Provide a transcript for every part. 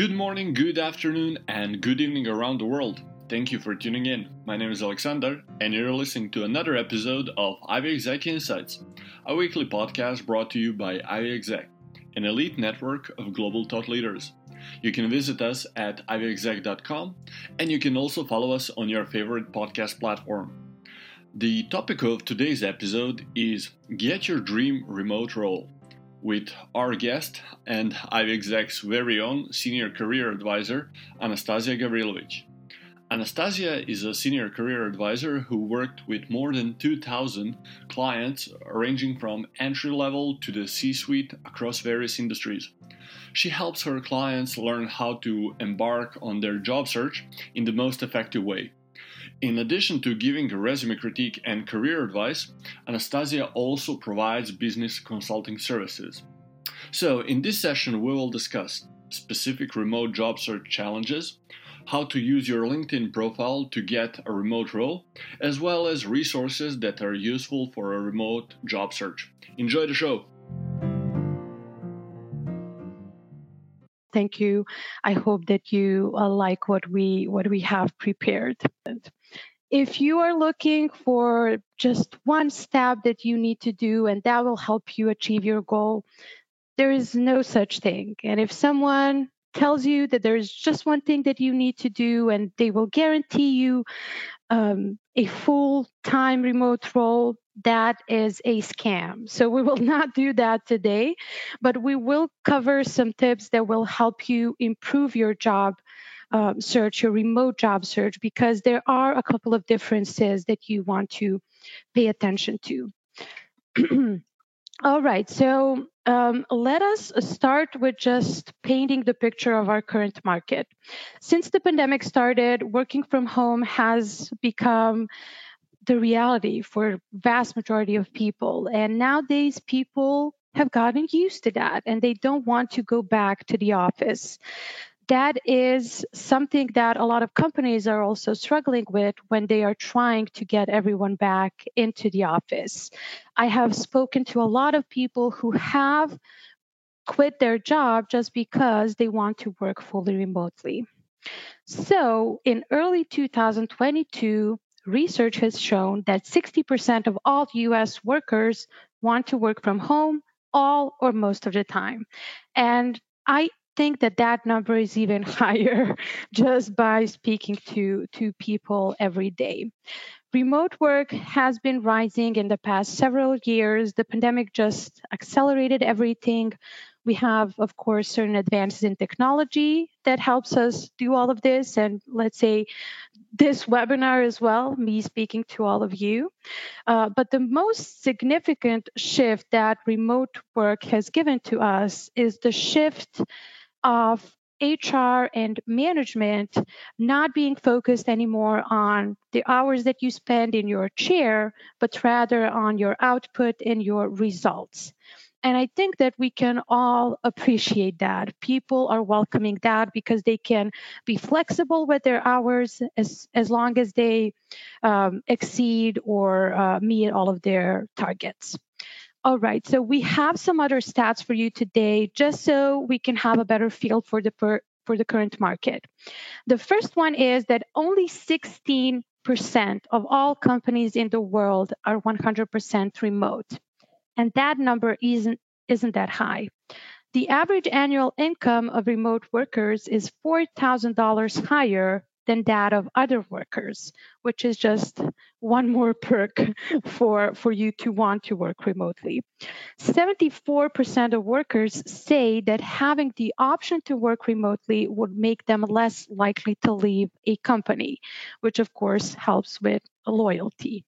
Good morning, good afternoon, and good evening around the world. Thank you for tuning in. My name is Alexander, and you're listening to another episode of Ivy Exec Insights, a weekly podcast brought to you by Ivy Exec, an elite network of global thought leaders. You can visit us at ivyexec.com, and you can also follow us on your favorite podcast platform. The topic of today's episode is Get Your Dream Remote Role with our guest and Ivy Exec's very own senior career advisor, Anastasia Gavrilovich. Anastasia is a senior career advisor who worked with more than 2,000 clients, ranging from entry level to the C suite across various industries. She helps her clients learn how to embark on their job search in the most effective way. In addition to giving resume critique and career advice, Anastasia also provides business consulting services. So, in this session, we will discuss specific remote job search challenges, how to use your LinkedIn profile to get a remote role, as well as resources that are useful for a remote job search. Enjoy the show! Thank you. I hope that you uh, like what we what we have prepared. If you are looking for just one step that you need to do and that will help you achieve your goal, there is no such thing. And if someone tells you that there's just one thing that you need to do and they will guarantee you um, a full time remote role, that is a scam. So we will not do that today, but we will cover some tips that will help you improve your job um, search, your remote job search, because there are a couple of differences that you want to pay attention to. All right, so um, let us start with just painting the picture of our current market. Since the pandemic started, working from home has become the reality for vast majority of people and nowadays people have gotten used to that and they don't want to go back to the office that is something that a lot of companies are also struggling with when they are trying to get everyone back into the office. I have spoken to a lot of people who have quit their job just because they want to work fully remotely. So, in early 2022, research has shown that 60% of all US workers want to work from home all or most of the time. And I think that that number is even higher just by speaking to, to people every day. Remote work has been rising in the past several years. The pandemic just accelerated everything. We have, of course, certain advances in technology that helps us do all of this. And let's say this webinar as well, me speaking to all of you. Uh, but the most significant shift that remote work has given to us is the shift of HR and management not being focused anymore on the hours that you spend in your chair, but rather on your output and your results. And I think that we can all appreciate that. People are welcoming that because they can be flexible with their hours as, as long as they um, exceed or uh, meet all of their targets. All right, so we have some other stats for you today, just so we can have a better feel for the per, for the current market. The first one is that only 16% of all companies in the world are 100% remote, and that number isn't isn't that high. The average annual income of remote workers is $4,000 higher than that of other workers, which is just one more perk for, for you to want to work remotely. 74% of workers say that having the option to work remotely would make them less likely to leave a company, which of course helps with loyalty.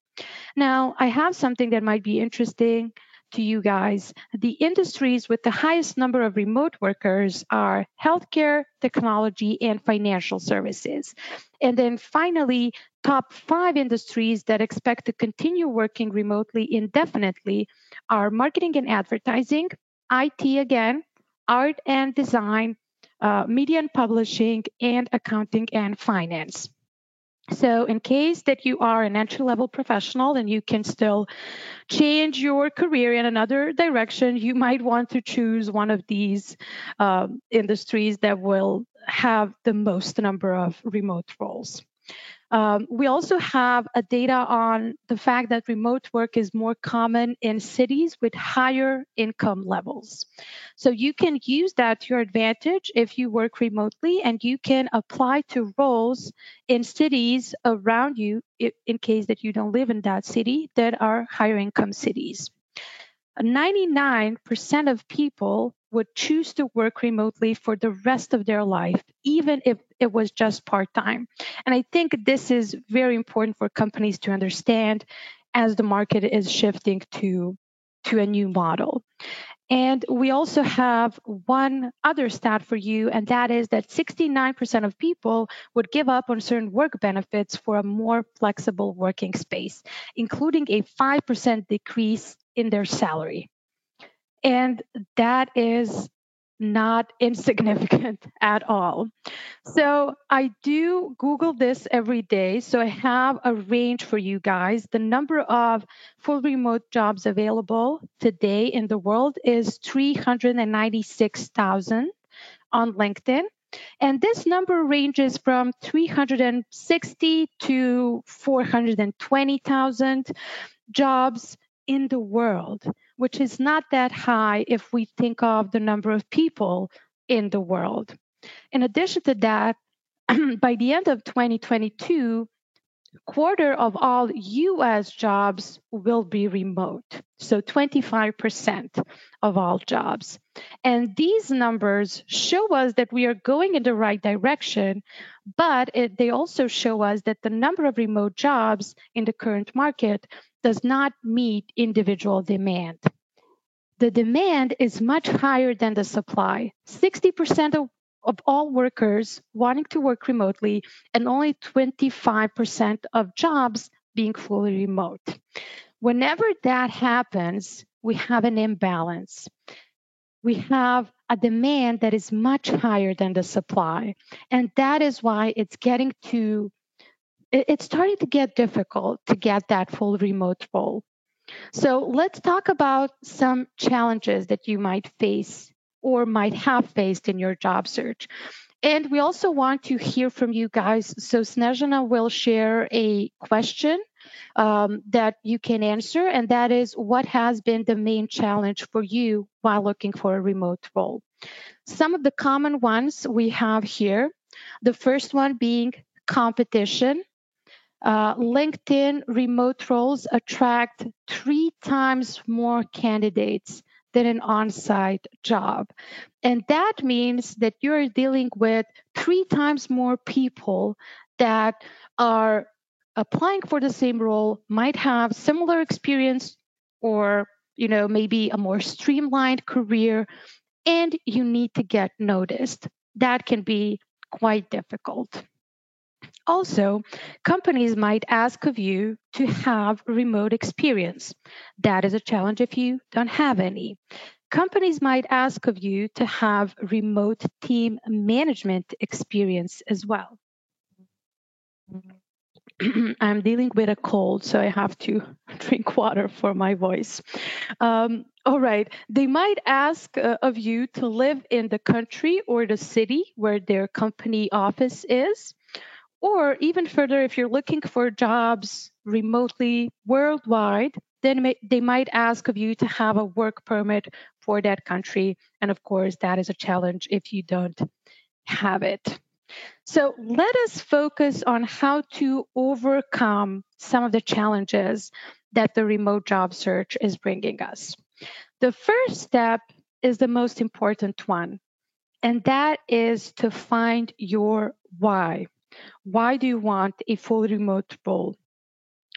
Now, I have something that might be interesting to you guys, the industries with the highest number of remote workers are healthcare, technology, and financial services. And then finally, top five industries that expect to continue working remotely indefinitely are marketing and advertising, IT again, art and design, uh, media and publishing, and accounting and finance. So, in case that you are an entry level professional and you can still change your career in another direction, you might want to choose one of these um, industries that will have the most number of remote roles. Um, we also have a data on the fact that remote work is more common in cities with higher income levels. So you can use that to your advantage if you work remotely and you can apply to roles in cities around you in case that you don't live in that city that are higher income cities. 99% of people would choose to work remotely for the rest of their life, even if it was just part time. And I think this is very important for companies to understand as the market is shifting to, to a new model. And we also have one other stat for you, and that is that 69% of people would give up on certain work benefits for a more flexible working space, including a 5% decrease in their salary. And that is not insignificant at all. So I do Google this every day. So I have a range for you guys. The number of full remote jobs available today in the world is 396,000 on LinkedIn. And this number ranges from 360 to 420,000 jobs in the world, which is not that high if we think of the number of people in the world. In addition to that, by the end of 2022, quarter of all US jobs will be remote. So 25% of all jobs. And these numbers show us that we are going in the right direction, but it, they also show us that the number of remote jobs in the current market does not meet individual demand. The demand is much higher than the supply. 60% of, of all workers wanting to work remotely, and only 25% of jobs being fully remote. Whenever that happens, we have an imbalance. We have a demand that is much higher than the supply. And that is why it's getting to it's starting to get difficult to get that full remote role. So let's talk about some challenges that you might face or might have faced in your job search. And we also want to hear from you guys. So Snezhana will share a question um, that you can answer, and that is what has been the main challenge for you while looking for a remote role? Some of the common ones we have here. The first one being competition. Uh, LinkedIn remote roles attract three times more candidates than an on site job. And that means that you're dealing with three times more people that are applying for the same role, might have similar experience or you know maybe a more streamlined career and you need to get noticed that can be quite difficult also, companies might ask of you to have remote experience. That is a challenge if you don't have any. Companies might ask of you to have remote team management experience as well. I'm dealing with a cold, so I have to drink water for my voice. Um, all right. They might ask uh, of you to live in the country or the city where their company office is. Or even further, if you're looking for jobs remotely worldwide, then they might ask of you to have a work permit for that country. And of course, that is a challenge if you don't have it. So let us focus on how to overcome some of the challenges that the remote job search is bringing us. The first step is the most important one, and that is to find your why. Why do you want a full remote role?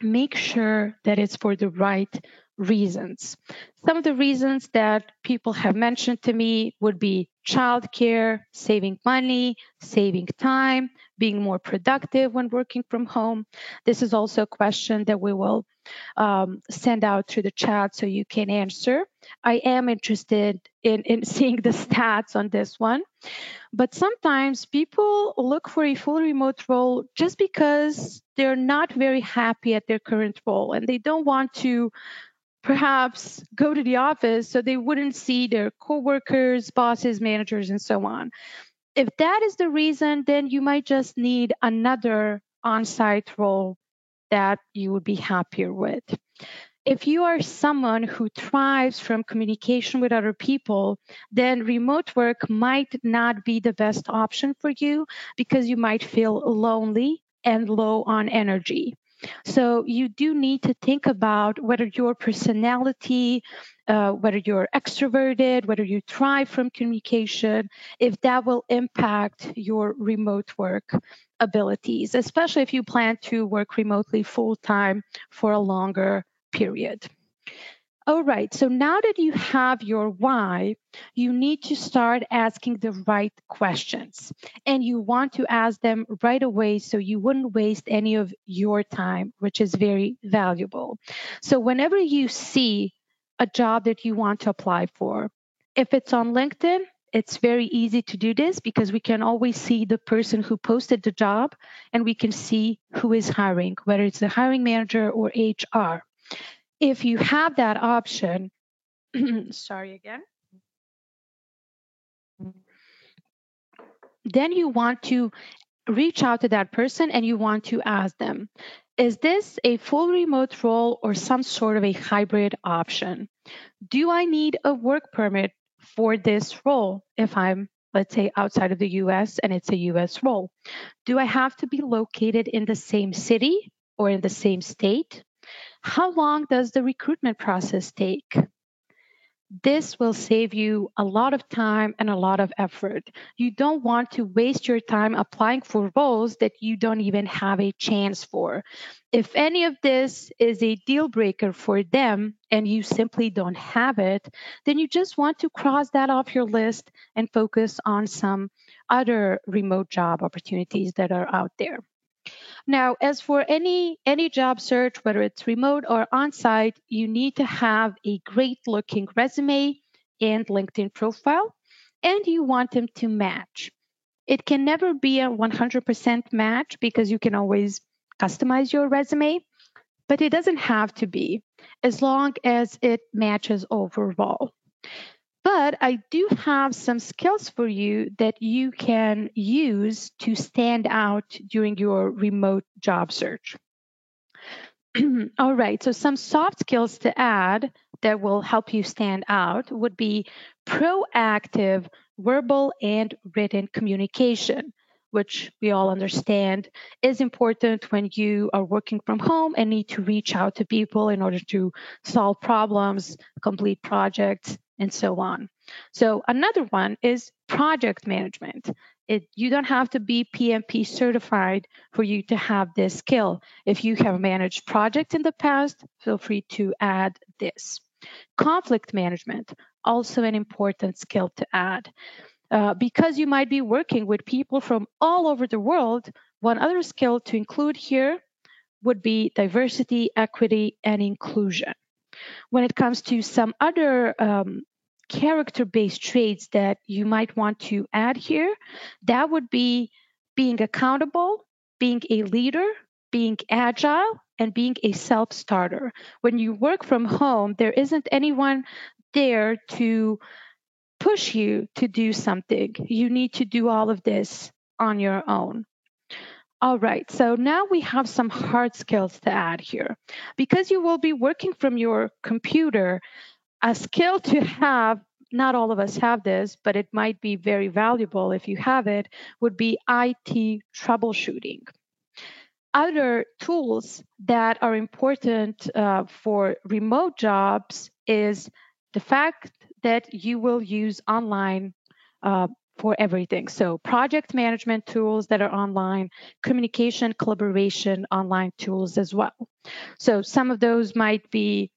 Make sure that it's for the right reasons. Some of the reasons that people have mentioned to me would be childcare, saving money, saving time, being more productive when working from home. This is also a question that we will um, send out through the chat so you can answer. I am interested in, in seeing the stats on this one. But sometimes people look for a full remote role just because they're not very happy at their current role and they don't want to perhaps go to the office so they wouldn't see their coworkers, bosses, managers, and so on. If that is the reason, then you might just need another on site role that you would be happier with. If you are someone who thrives from communication with other people, then remote work might not be the best option for you because you might feel lonely and low on energy. So you do need to think about whether your personality, uh, whether you're extroverted, whether you thrive from communication, if that will impact your remote work abilities, especially if you plan to work remotely full time for a longer period. All right, so now that you have your why, you need to start asking the right questions. And you want to ask them right away so you wouldn't waste any of your time, which is very valuable. So, whenever you see a job that you want to apply for, if it's on LinkedIn, it's very easy to do this because we can always see the person who posted the job and we can see who is hiring, whether it's the hiring manager or HR if you have that option, sorry again, then you want to reach out to that person and you want to ask them, is this a full remote role or some sort of a hybrid option? Do I need a work permit for this role if I'm, let's say, outside of the US and it's a US role? Do I have to be located in the same city or in the same state? How long does the recruitment process take? This will save you a lot of time and a lot of effort. You don't want to waste your time applying for roles that you don't even have a chance for. If any of this is a deal breaker for them and you simply don't have it, then you just want to cross that off your list and focus on some other remote job opportunities that are out there. Now, as for any any job search, whether it's remote or on-site, you need to have a great looking resume and LinkedIn profile, and you want them to match. It can never be a 100% match because you can always customize your resume, but it doesn't have to be as long as it matches overall. But I do have some skills for you that you can use to stand out during your remote job search. All right, so some soft skills to add that will help you stand out would be proactive verbal and written communication, which we all understand is important when you are working from home and need to reach out to people in order to solve problems, complete projects, and so on. So another one is project management. It, you don't have to be PMP certified for you to have this skill. If you have managed projects in the past, feel free to add this. Conflict management, also an important skill to add. Uh, because you might be working with people from all over the world, one other skill to include here would be diversity, equity, and inclusion. When it comes to some other um, character based traits that you might want to add here, that would be being accountable, being a leader, being agile, and being a self starter. When you work from home, there isn't anyone there to push you to do something. You need to do all of this on your own. All right, so now we have some hard skills to add here. Because you will be working from your computer, a skill to have, not all of us have this, but it might be very valuable if you have it, would be IT troubleshooting. Other tools that are important uh, for remote jobs is the fact that you will use online uh, for everything. So, project management tools that are online, communication, collaboration online tools as well. So, some of those might be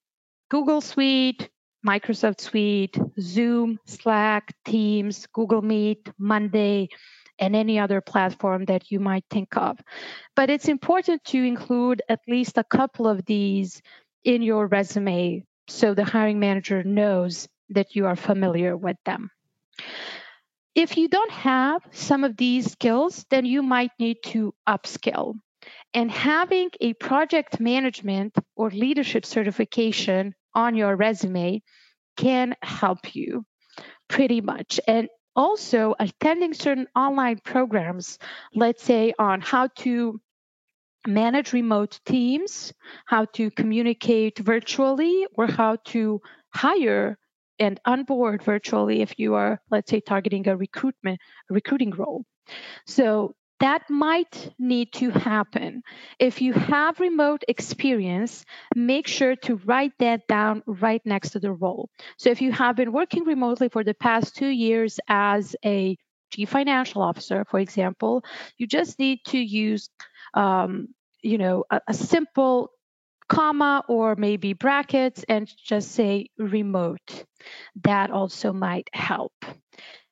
Google Suite, Microsoft Suite, Zoom, Slack, Teams, Google Meet, Monday, and any other platform that you might think of. But it's important to include at least a couple of these in your resume so the hiring manager knows that you are familiar with them. If you don't have some of these skills, then you might need to upskill. And having a project management or leadership certification on your resume can help you pretty much. And also attending certain online programs, let's say on how to manage remote teams, how to communicate virtually, or how to hire and onboard virtually if you are, let's say, targeting a recruitment a recruiting role. So that might need to happen. If you have remote experience, make sure to write that down right next to the role. So if you have been working remotely for the past two years as a chief financial officer, for example, you just need to use, um, you know, a, a simple comma or maybe brackets and just say remote. That also might help.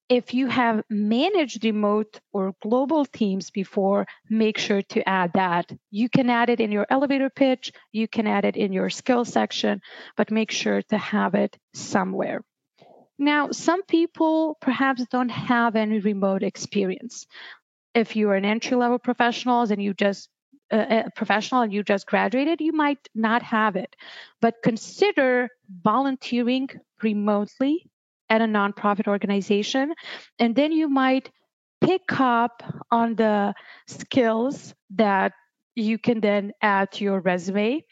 If you have managed remote or global teams before, make sure to add that. You can add it in your elevator pitch, you can add it in your skill section, but make sure to have it somewhere. Now, some people perhaps don't have any remote experience. If you are an entry level professional and you just a professional and you just graduated, you might not have it. But consider volunteering remotely at a nonprofit organization, and then you might pick up on the skills that you can then add to your resume.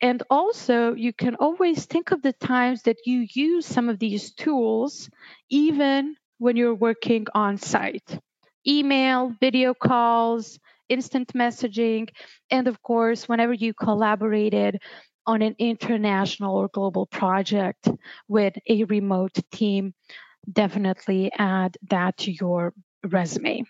And also, you can always think of the times that you use some of these tools, even when you're working on site email, video calls, instant messaging, and of course, whenever you collaborated on an international or global project with a remote team, definitely add that to your resume.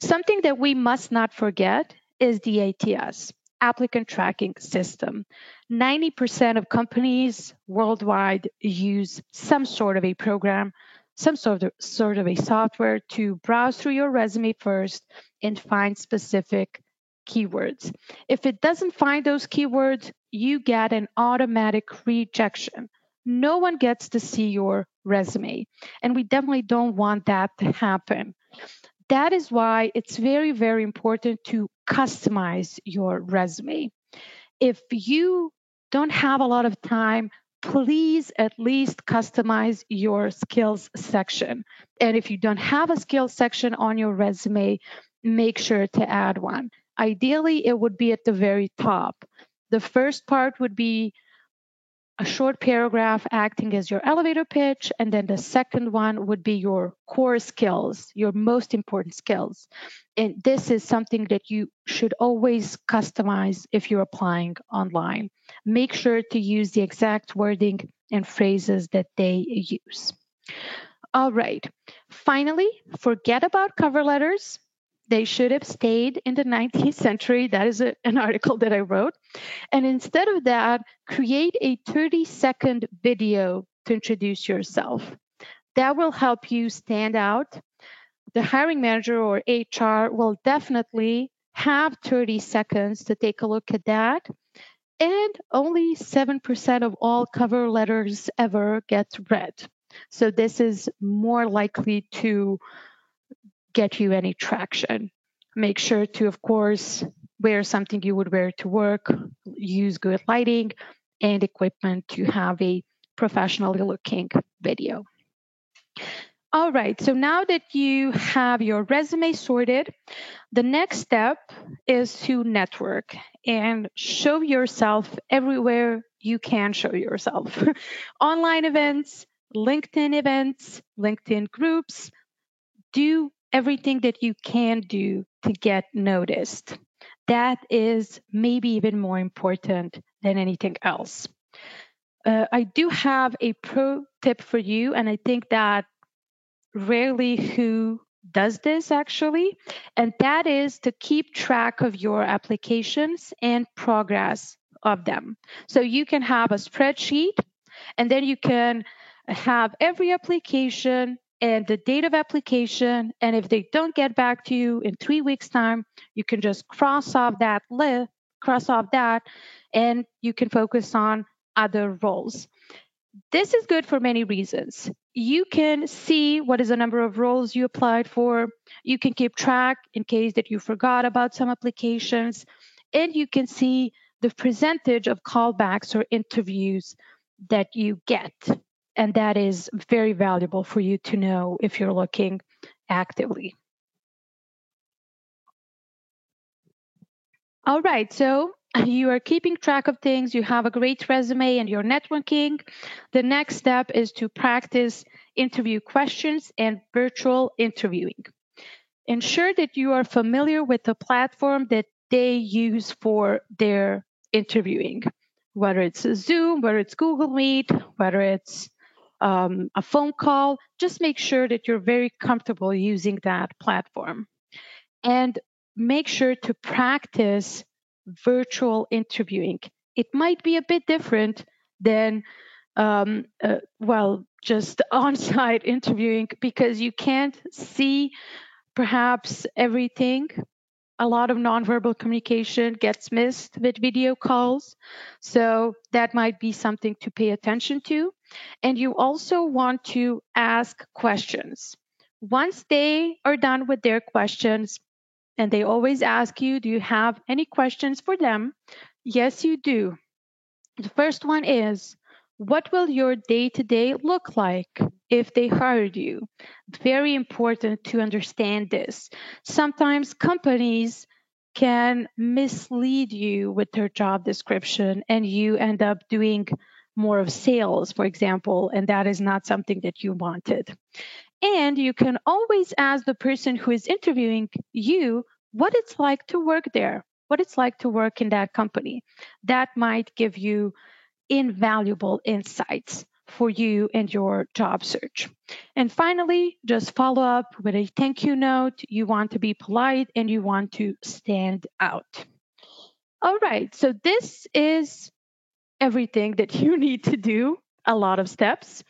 Something that we must not forget is the ATS, applicant tracking system. 90% of companies worldwide use some sort of a program some sort of, sort of a software to browse through your resume first and find specific keywords. If it doesn't find those keywords, you get an automatic rejection. No one gets to see your resume. And we definitely don't want that to happen. That is why it's very, very important to customize your resume. If you don't have a lot of time please at least customize your skills section. And if you don't have a skills section on your resume, make sure to add one. Ideally, it would be at the very top. The first part would be a short paragraph acting as your elevator pitch, and then the second one would be your core skills, your most important skills. And this is something that you should always customize if you're applying online. Make sure to use the exact wording and phrases that they use. All right. Finally, forget about cover letters they should have stayed in the 19th century. That is a, an article that I wrote. And instead of that, create a 30 second video to introduce yourself. That will help you stand out. The hiring manager or HR will definitely have 30 seconds to take a look at that. And only 7% of all cover letters ever get read. So this is more likely to get you any traction. Make sure to, of course, wear something you would wear to work, use good lighting and equipment to have a professionally looking video. All right, so now that you have your resume sorted, the next step is to network and show yourself everywhere you can show yourself. Online events, LinkedIn events, LinkedIn groups. Do everything that you can do to get noticed. That is maybe even more important than anything else. Uh, I do have a pro tip for you, and I think that rarely who does this actually, and that is to keep track of your applications and progress of them. So you can have a spreadsheet, and then you can have every application and the date of application. And if they don't get back to you in three weeks' time, you can just cross off that list, cross off that, and you can focus on other roles. This is good for many reasons. You can see what is the number of roles you applied for. You can keep track in case that you forgot about some applications, and you can see the percentage of callbacks or interviews that you get. And that is very valuable for you to know if you're looking actively. All right, so you are keeping track of things, you have a great resume, and you're networking. The next step is to practice interview questions and virtual interviewing. Ensure that you are familiar with the platform that they use for their interviewing, whether it's Zoom, whether it's Google Meet, whether it's um, a phone call. Just make sure that you're very comfortable using that platform. And make sure to practice virtual interviewing. It might be a bit different than, um, uh, well, just on site interviewing because you can't see perhaps everything. A lot of nonverbal communication gets missed with video calls. So that might be something to pay attention to. And you also want to ask questions. Once they are done with their questions, and they always ask you, Do you have any questions for them? Yes, you do. The first one is, What will your day to day look like if they hired you? Very important to understand this. Sometimes companies can mislead you with their job description and you end up doing more of sales, for example, and that is not something that you wanted. And you can always ask the person who is interviewing you what it's like to work there, what it's like to work in that company. That might give you invaluable insights for you and your job search. And finally, just follow up with a thank you note. You want to be polite and you want to stand out. All right, so this is everything that you need to do, a lot of steps.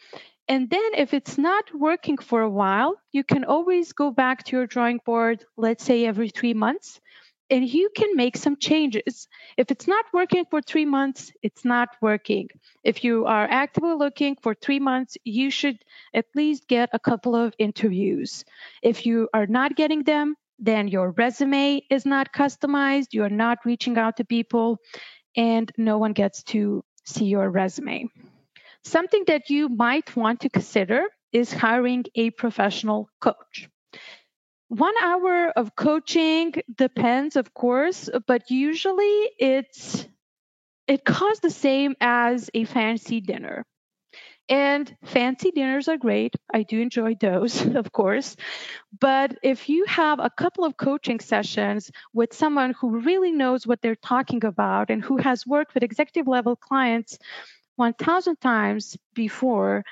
And then, if it's not working for a while, you can always go back to your drawing board, let's say every three months, and you can make some changes. If it's not working for three months, it's not working. If you are actively looking for three months, you should at least get a couple of interviews. If you are not getting them, then your resume is not customized, you're not reaching out to people, and no one gets to see your resume. Something that you might want to consider is hiring a professional coach. One hour of coaching depends, of course, but usually it's it costs the same as a fancy dinner. And fancy dinners are great. I do enjoy those, of course. But if you have a couple of coaching sessions with someone who really knows what they're talking about and who has worked with executive level clients 1,000 times before,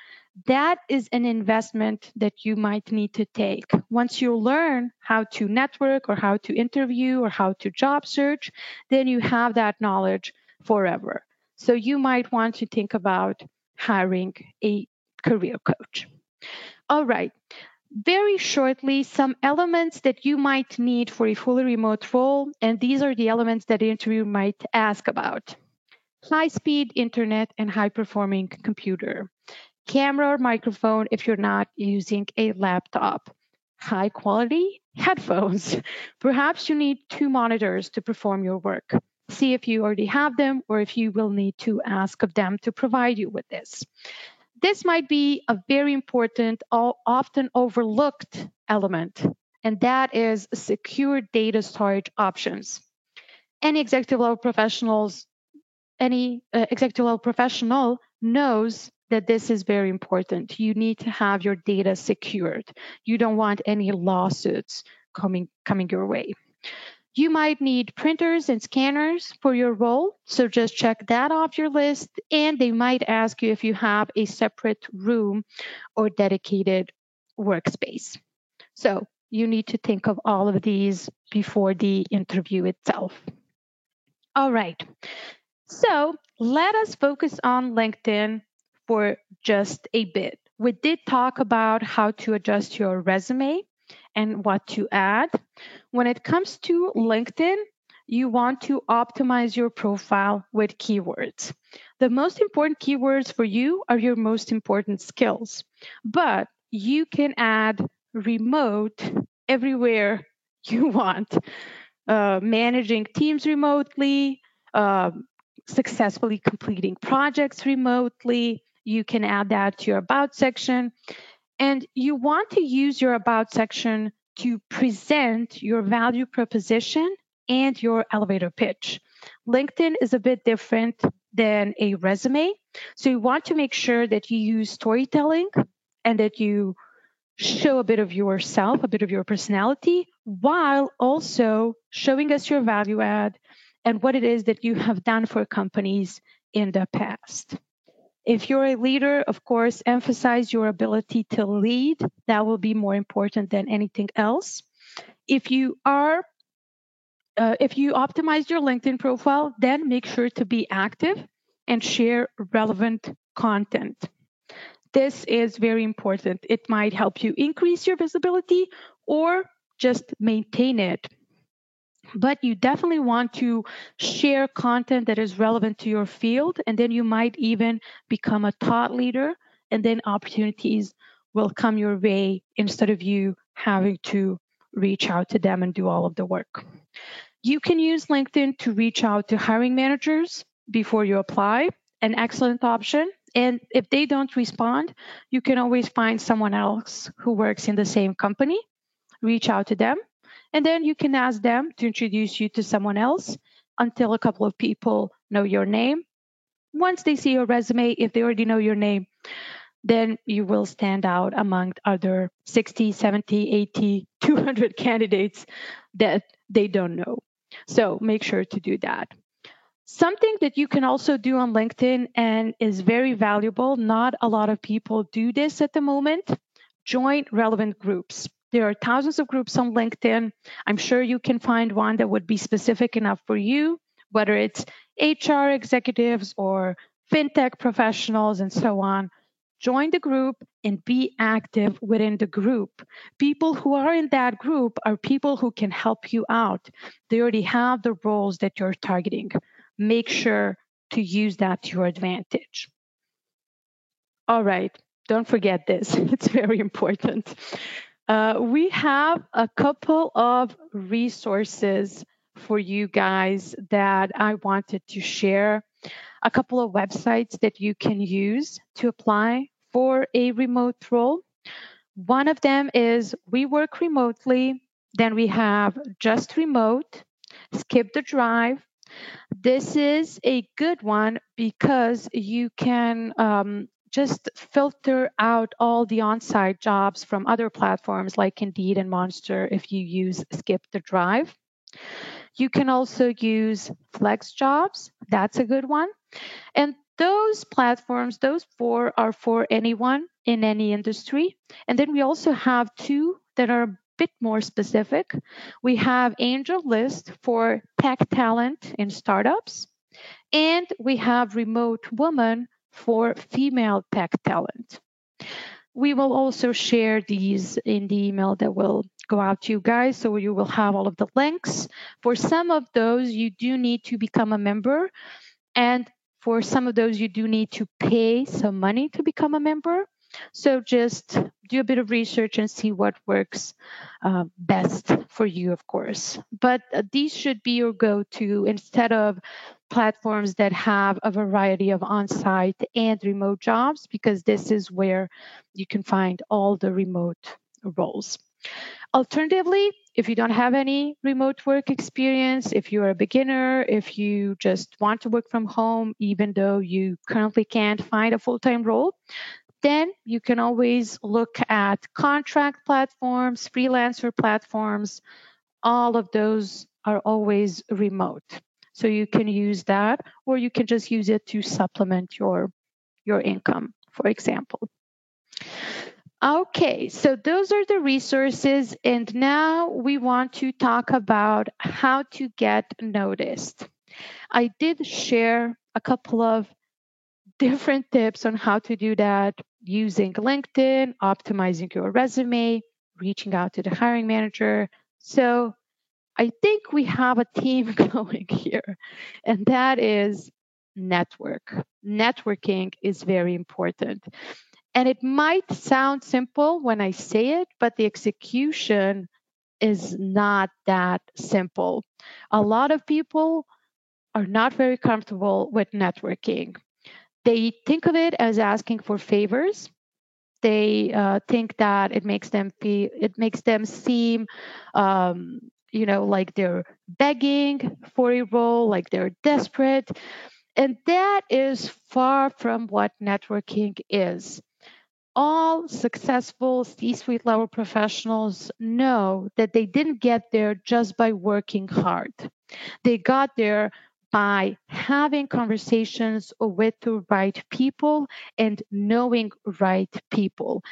that is an investment that you might need to take. Once you learn how to network or how to interview or how to job search, then you have that knowledge forever. So you might want to think about hiring a career coach. All right. Very shortly, some elements that you might need for a fully remote role, and these are the elements that the interview might ask about high speed internet and high performing computer, camera or microphone if you're not using a laptop, high quality headphones. Perhaps you need two monitors to perform your work. See if you already have them or if you will need to ask of them to provide you with this. This might be a very important, often overlooked element, and that is secure data storage options. Any executive level professionals any uh, executive level professional knows that this is very important. You need to have your data secured. You don't want any lawsuits coming coming your way. You might need printers and scanners for your role, so just check that off your list. And they might ask you if you have a separate room or dedicated workspace. So you need to think of all of these before the interview itself. All right. So let us focus on LinkedIn for just a bit. We did talk about how to adjust your resume and what to add. When it comes to LinkedIn, you want to optimize your profile with keywords. The most important keywords for you are your most important skills, but you can add remote everywhere you want. Uh, managing teams remotely, uh, successfully completing projects remotely, You can add that to your About section. And you want to use your About section to present your value proposition and your elevator pitch. LinkedIn is a bit different than a resume. So you want to make sure that you use storytelling and that you show a bit of yourself, a bit of your personality, while also showing us your value add and what it is that you have done for companies in the past. If you're a leader, of course, emphasize your ability to lead. That will be more important than anything else. If you are uh, if you optimize your LinkedIn profile, then make sure to be active and share relevant content. This is very important. It might help you increase your visibility or just maintain it. But you definitely want to share content that is relevant to your field, and then you might even become a thought leader, and then opportunities will come your way instead of you having to reach out to them and do all of the work. You can use LinkedIn to reach out to hiring managers before you apply, an excellent option. And if they don't respond, you can always find someone else who works in the same company, reach out to them, and then you can ask them to introduce you to someone else until a couple of people know your name. Once they see your resume, if they already know your name, then you will stand out among other 60, 70, 80, 200 candidates that they don't know. So make sure to do that. Something that you can also do on LinkedIn and is very valuable, not a lot of people do this at the moment, join relevant groups. There are thousands of groups on LinkedIn. I'm sure you can find one that would be specific enough for you, whether it's HR executives or fintech professionals and so on. Join the group and be active within the group. People who are in that group are people who can help you out. They already have the roles that you're targeting make sure to use that to your advantage. All right, don't forget this, it's very important. Uh, we have a couple of resources for you guys that I wanted to share. A couple of websites that you can use to apply for a remote role. One of them is We Work Remotely. Then we have Just Remote, Skip the Drive, this is a good one because you can um, just filter out all the on site jobs from other platforms like Indeed and Monster if you use Skip the Drive. You can also use Flex Jobs, that's a good one. And those platforms, those four are for anyone in any industry. And then we also have two that are a bit more specific, we have AngelList for tech talent in startups, and we have Remote Woman for female tech talent. We will also share these in the email that will go out to you guys, so you will have all of the links. For some of those, you do need to become a member, and for some of those, you do need to pay some money to become a member. So just do a bit of research and see what works uh, best for you, of course. But uh, these should be your go to instead of platforms that have a variety of on site and remote jobs, because this is where you can find all the remote roles. Alternatively, if you don't have any remote work experience, if you're a beginner, if you just want to work from home, even though you currently can't find a full time role, then you can always look at contract platforms, freelancer platforms. All of those are always remote. So you can use that, or you can just use it to supplement your, your income, for example. Okay, so those are the resources. And now we want to talk about how to get noticed. I did share a couple of different tips on how to do that using LinkedIn, optimizing your resume, reaching out to the hiring manager. So I think we have a team going here, and that is network. Networking is very important. And it might sound simple when I say it, but the execution is not that simple. A lot of people are not very comfortable with networking they think of it as asking for favors. They uh, think that it makes them feel it makes them seem um, you know like they're begging for a role like they're desperate. And that is far from what networking is. All successful C suite level professionals know that they didn't get there just by working hard. They got there by having conversations with the right people and knowing right people.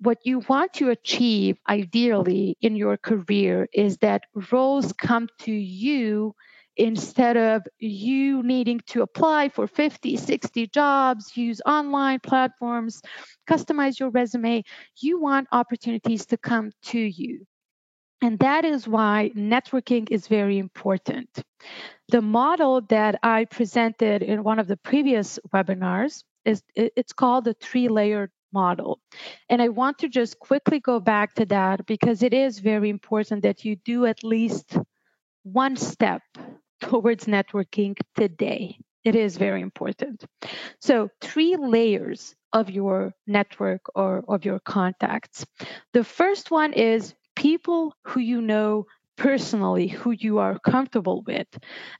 What you want to achieve ideally in your career is that roles come to you instead of you needing to apply for 50, 60 jobs, use online platforms, customize your resume. You want opportunities to come to you. And that is why networking is very important. The model that I presented in one of the previous webinars is it's called the three-layered model. And I want to just quickly go back to that because it is very important that you do at least one step towards networking today. It is very important. So, three layers of your network or of your contacts. The first one is people who you know personally, who you are comfortable with.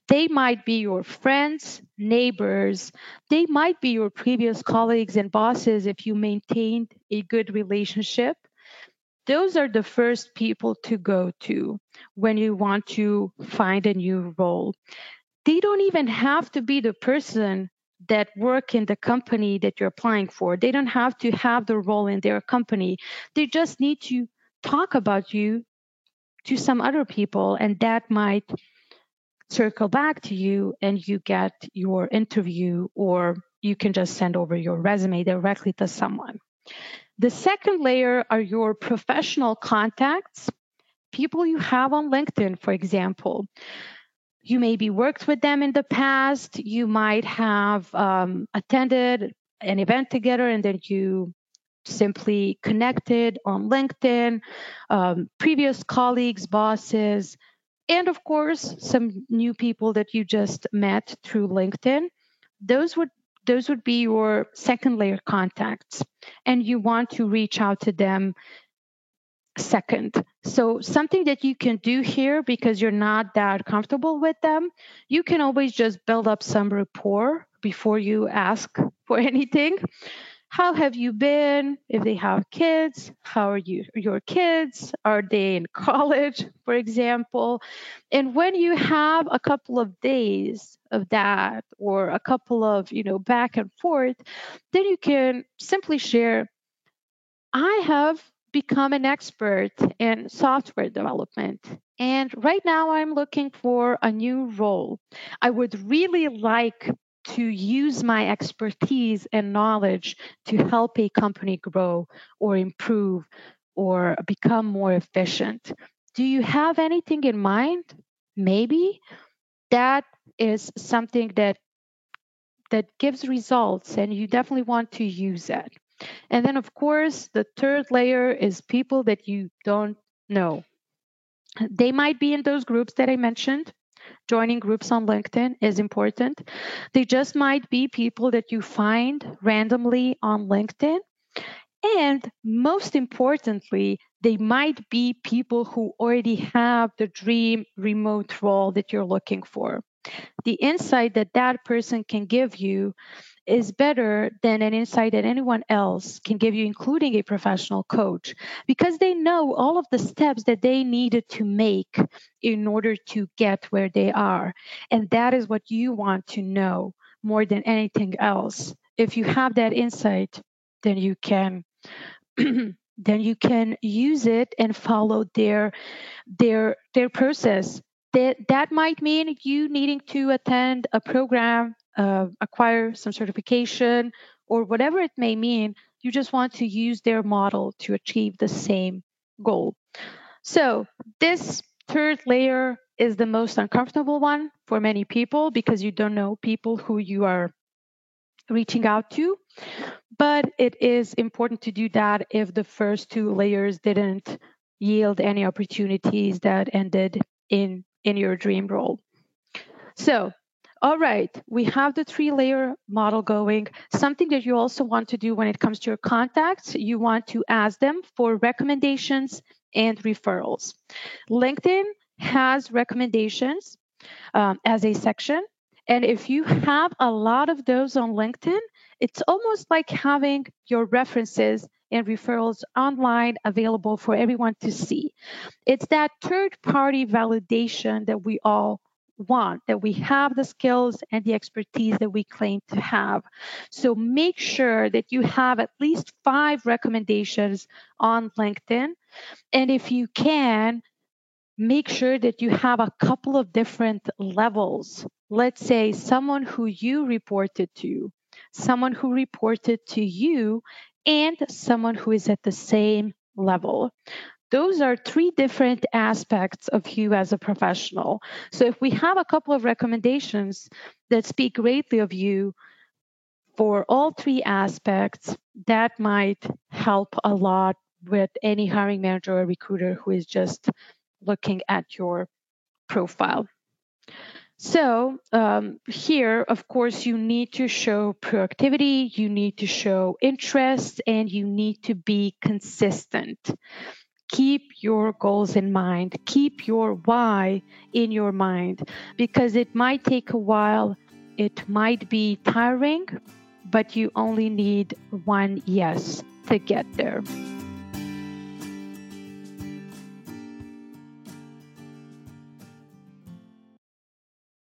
They might be your friends, neighbors, they might be your previous colleagues and bosses if you maintained a good relationship. Those are the first people to go to when you want to find a new role. They don't even have to be the person that work in the company that you're applying for. They don't have to have the role in their company. They just need to talk about you to some other people, and that might circle back to you and you get your interview, or you can just send over your resume directly to someone. The second layer are your professional contacts, people you have on LinkedIn, for example. You maybe worked with them in the past. You might have um, attended an event together and then you simply connected on LinkedIn, um, previous colleagues, bosses, and of course, some new people that you just met through LinkedIn. Those would those would be your second layer contacts, and you want to reach out to them second. So, something that you can do here because you're not that comfortable with them, you can always just build up some rapport before you ask for anything how have you been? If they have kids how are you your kids? Are they in college for example? And when you have a couple of days of that or a couple of you know back and forth then you can simply share i have become an expert in software development and right now i'm looking for a new role. I would really like to use my expertise and knowledge to help a company grow or improve or become more efficient. Do you have anything in mind? Maybe that is something that that gives results and you definitely want to use it. And then of course, the third layer is people that you don't know. They might be in those groups that I mentioned joining groups on LinkedIn is important. They just might be people that you find randomly on LinkedIn. And most importantly, they might be people who already have the dream remote role that you're looking for. The insight that that person can give you is better than an insight that anyone else can give you, including a professional coach, because they know all of the steps that they needed to make in order to get where they are. And that is what you want to know more than anything else. If you have that insight, then you can. then you can use it and follow their their their process that that might mean you needing to attend a program uh, acquire some certification, or whatever it may mean, you just want to use their model to achieve the same goal. So, this third layer is the most uncomfortable one for many people because you don't know people who you are reaching out to. But it is important to do that if the first two layers didn't yield any opportunities that ended in in your dream role. So, all right, we have the three layer model going. Something that you also want to do when it comes to your contacts, you want to ask them for recommendations and referrals. LinkedIn has recommendations um, as a section. And if you have a lot of those on LinkedIn, it's almost like having your references and referrals online available for everyone to see. It's that third party validation that we all want, that we have the skills and the expertise that we claim to have. So make sure that you have at least five recommendations on LinkedIn. And if you can, make sure that you have a couple of different levels. Let's say someone who you reported to, someone who reported to you, and someone who is at the same level. Those are three different aspects of you as a professional. So, if we have a couple of recommendations that speak greatly of you for all three aspects, that might help a lot with any hiring manager or recruiter who is just looking at your profile. So, um, here, of course, you need to show proactivity, you need to show interest, and you need to be consistent keep your goals in mind, keep your why in your mind, because it might take a while, it might be tiring, but you only need one yes to get there.